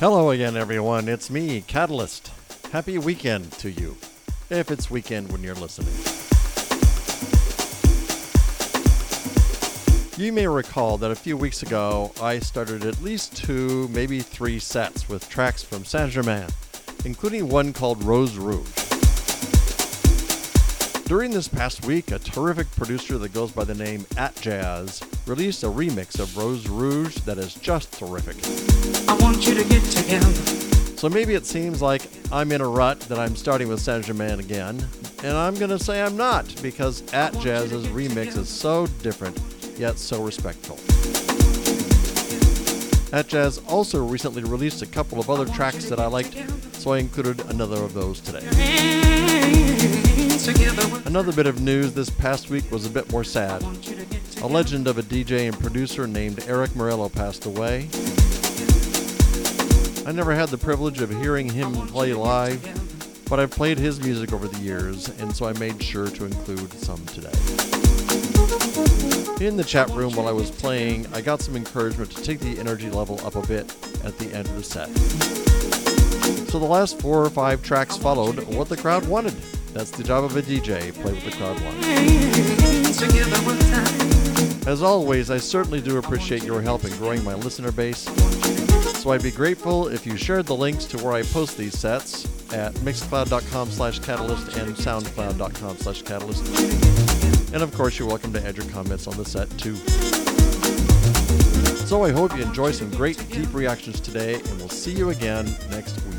Hello again, everyone. It's me, Catalyst. Happy weekend to you, if it's weekend when you're listening. You may recall that a few weeks ago I started at least two, maybe three sets with tracks from Saint Germain, including one called Rose Rouge. During this past week, a terrific producer that goes by the name Atjazz released a remix of Rose Rouge that is just terrific. I want you to get together. So maybe it seems like I'm in a rut that I'm starting with Saint Germain again, and I'm going to say I'm not because Atjazz's remix is so different yet so respectful. Atjazz also recently released a couple of other tracks that I liked, so I included another of those today. Hands together. with- Another bit of news this past week was a bit more sad. I want you to get A legend of a DJ and producer named Erick Morillo passed away. I never had the privilege of hearing him play live, but I've played his music over the years, and so I made sure to include some today. In the chat room while I was playing, I got some encouragement to take the energy level up a bit at the end of the set. So the last four or five tracks followed what the crowd wanted. That's the job of a DJ, play what the crowd wants. As always, I certainly do appreciate your help in growing my listener base. So I'd be grateful if you shared the links to where I post these sets at mixcloud.com slash catalyst and soundcloud.com slash catalyst. And of course, you're welcome to add your comments on the set too. So I hope you enjoy some great deep reactions today, and we'll see you again next week.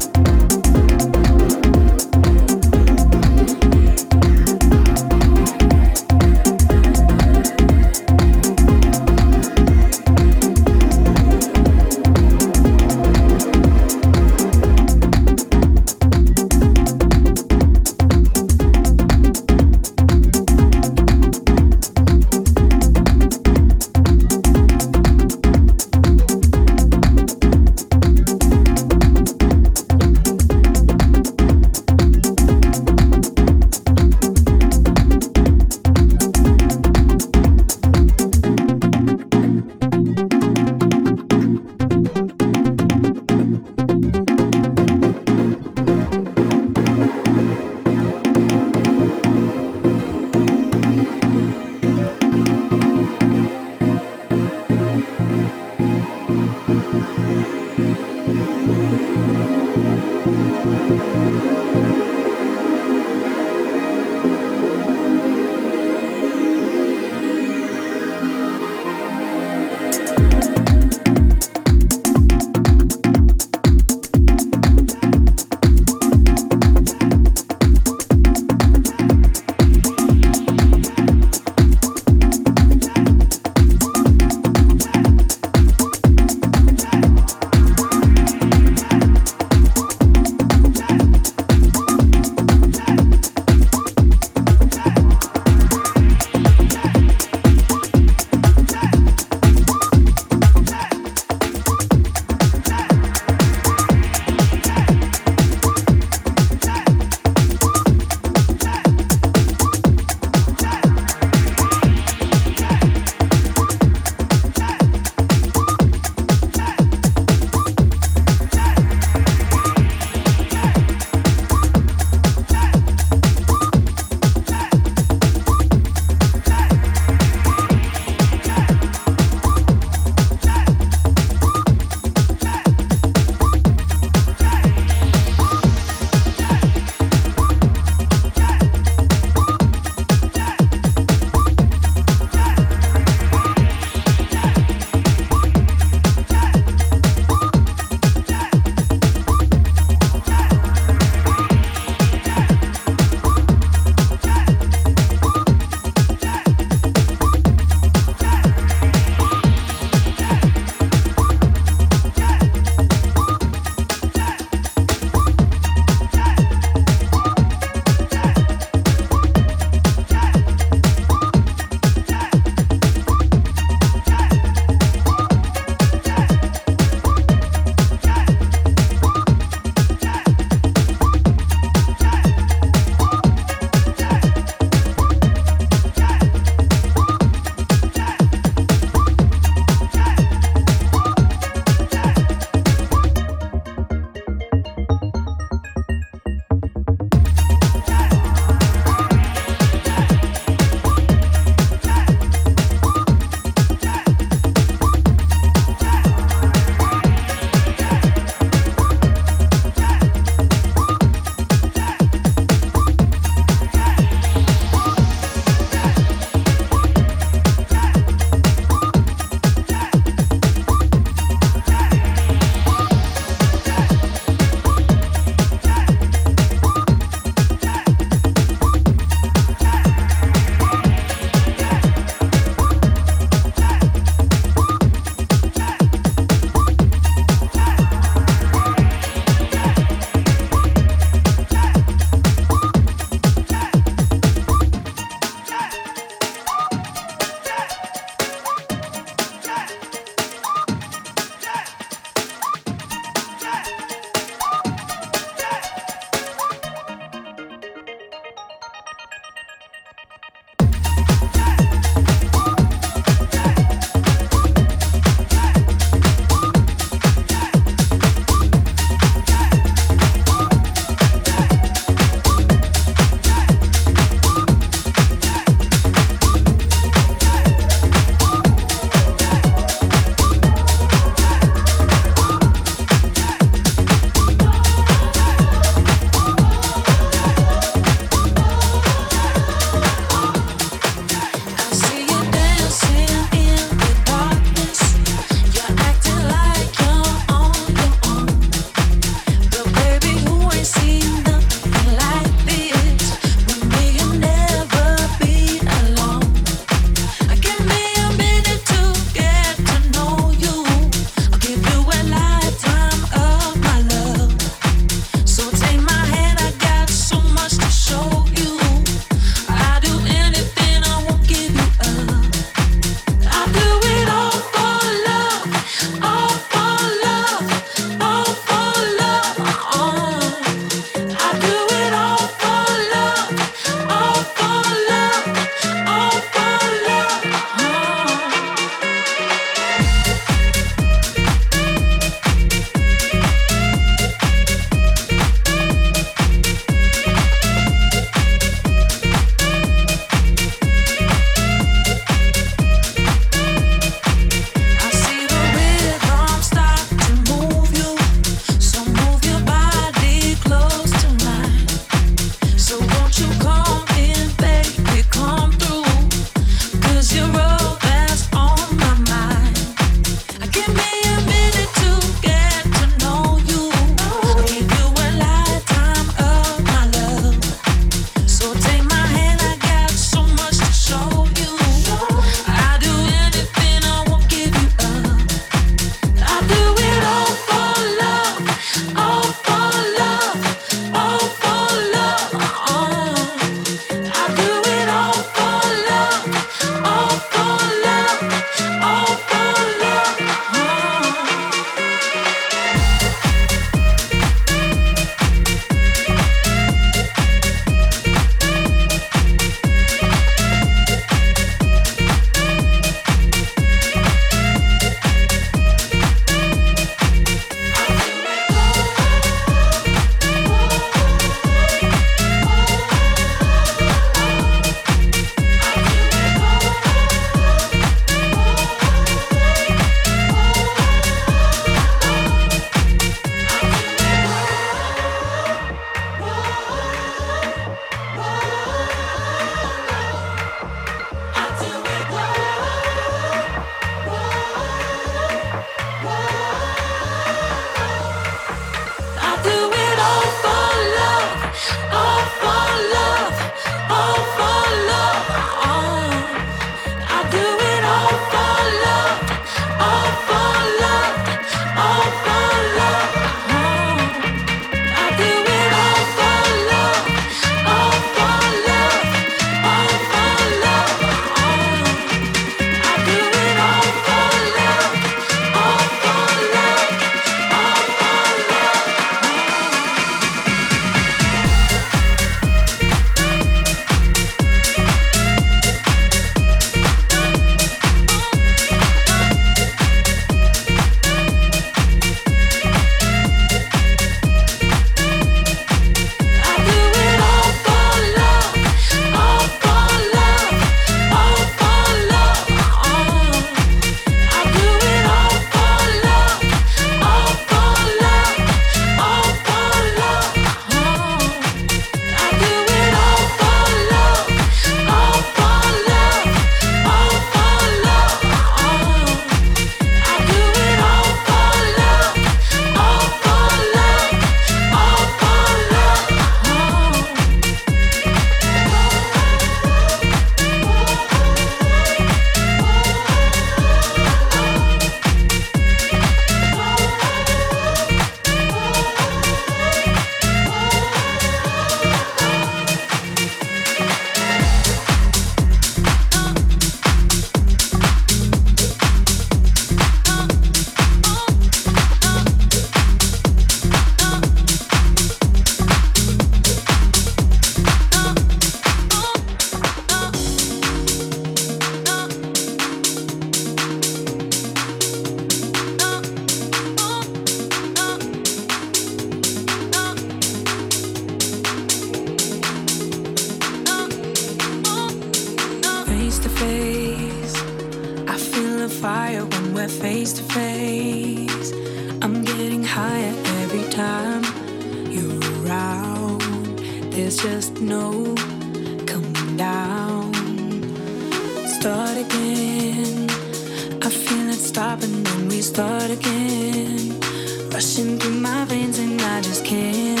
through my veins, and I just can't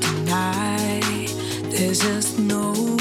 deny. There's just no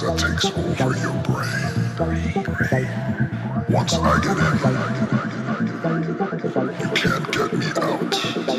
That takes over your brain. Once I get in, you can't get me out.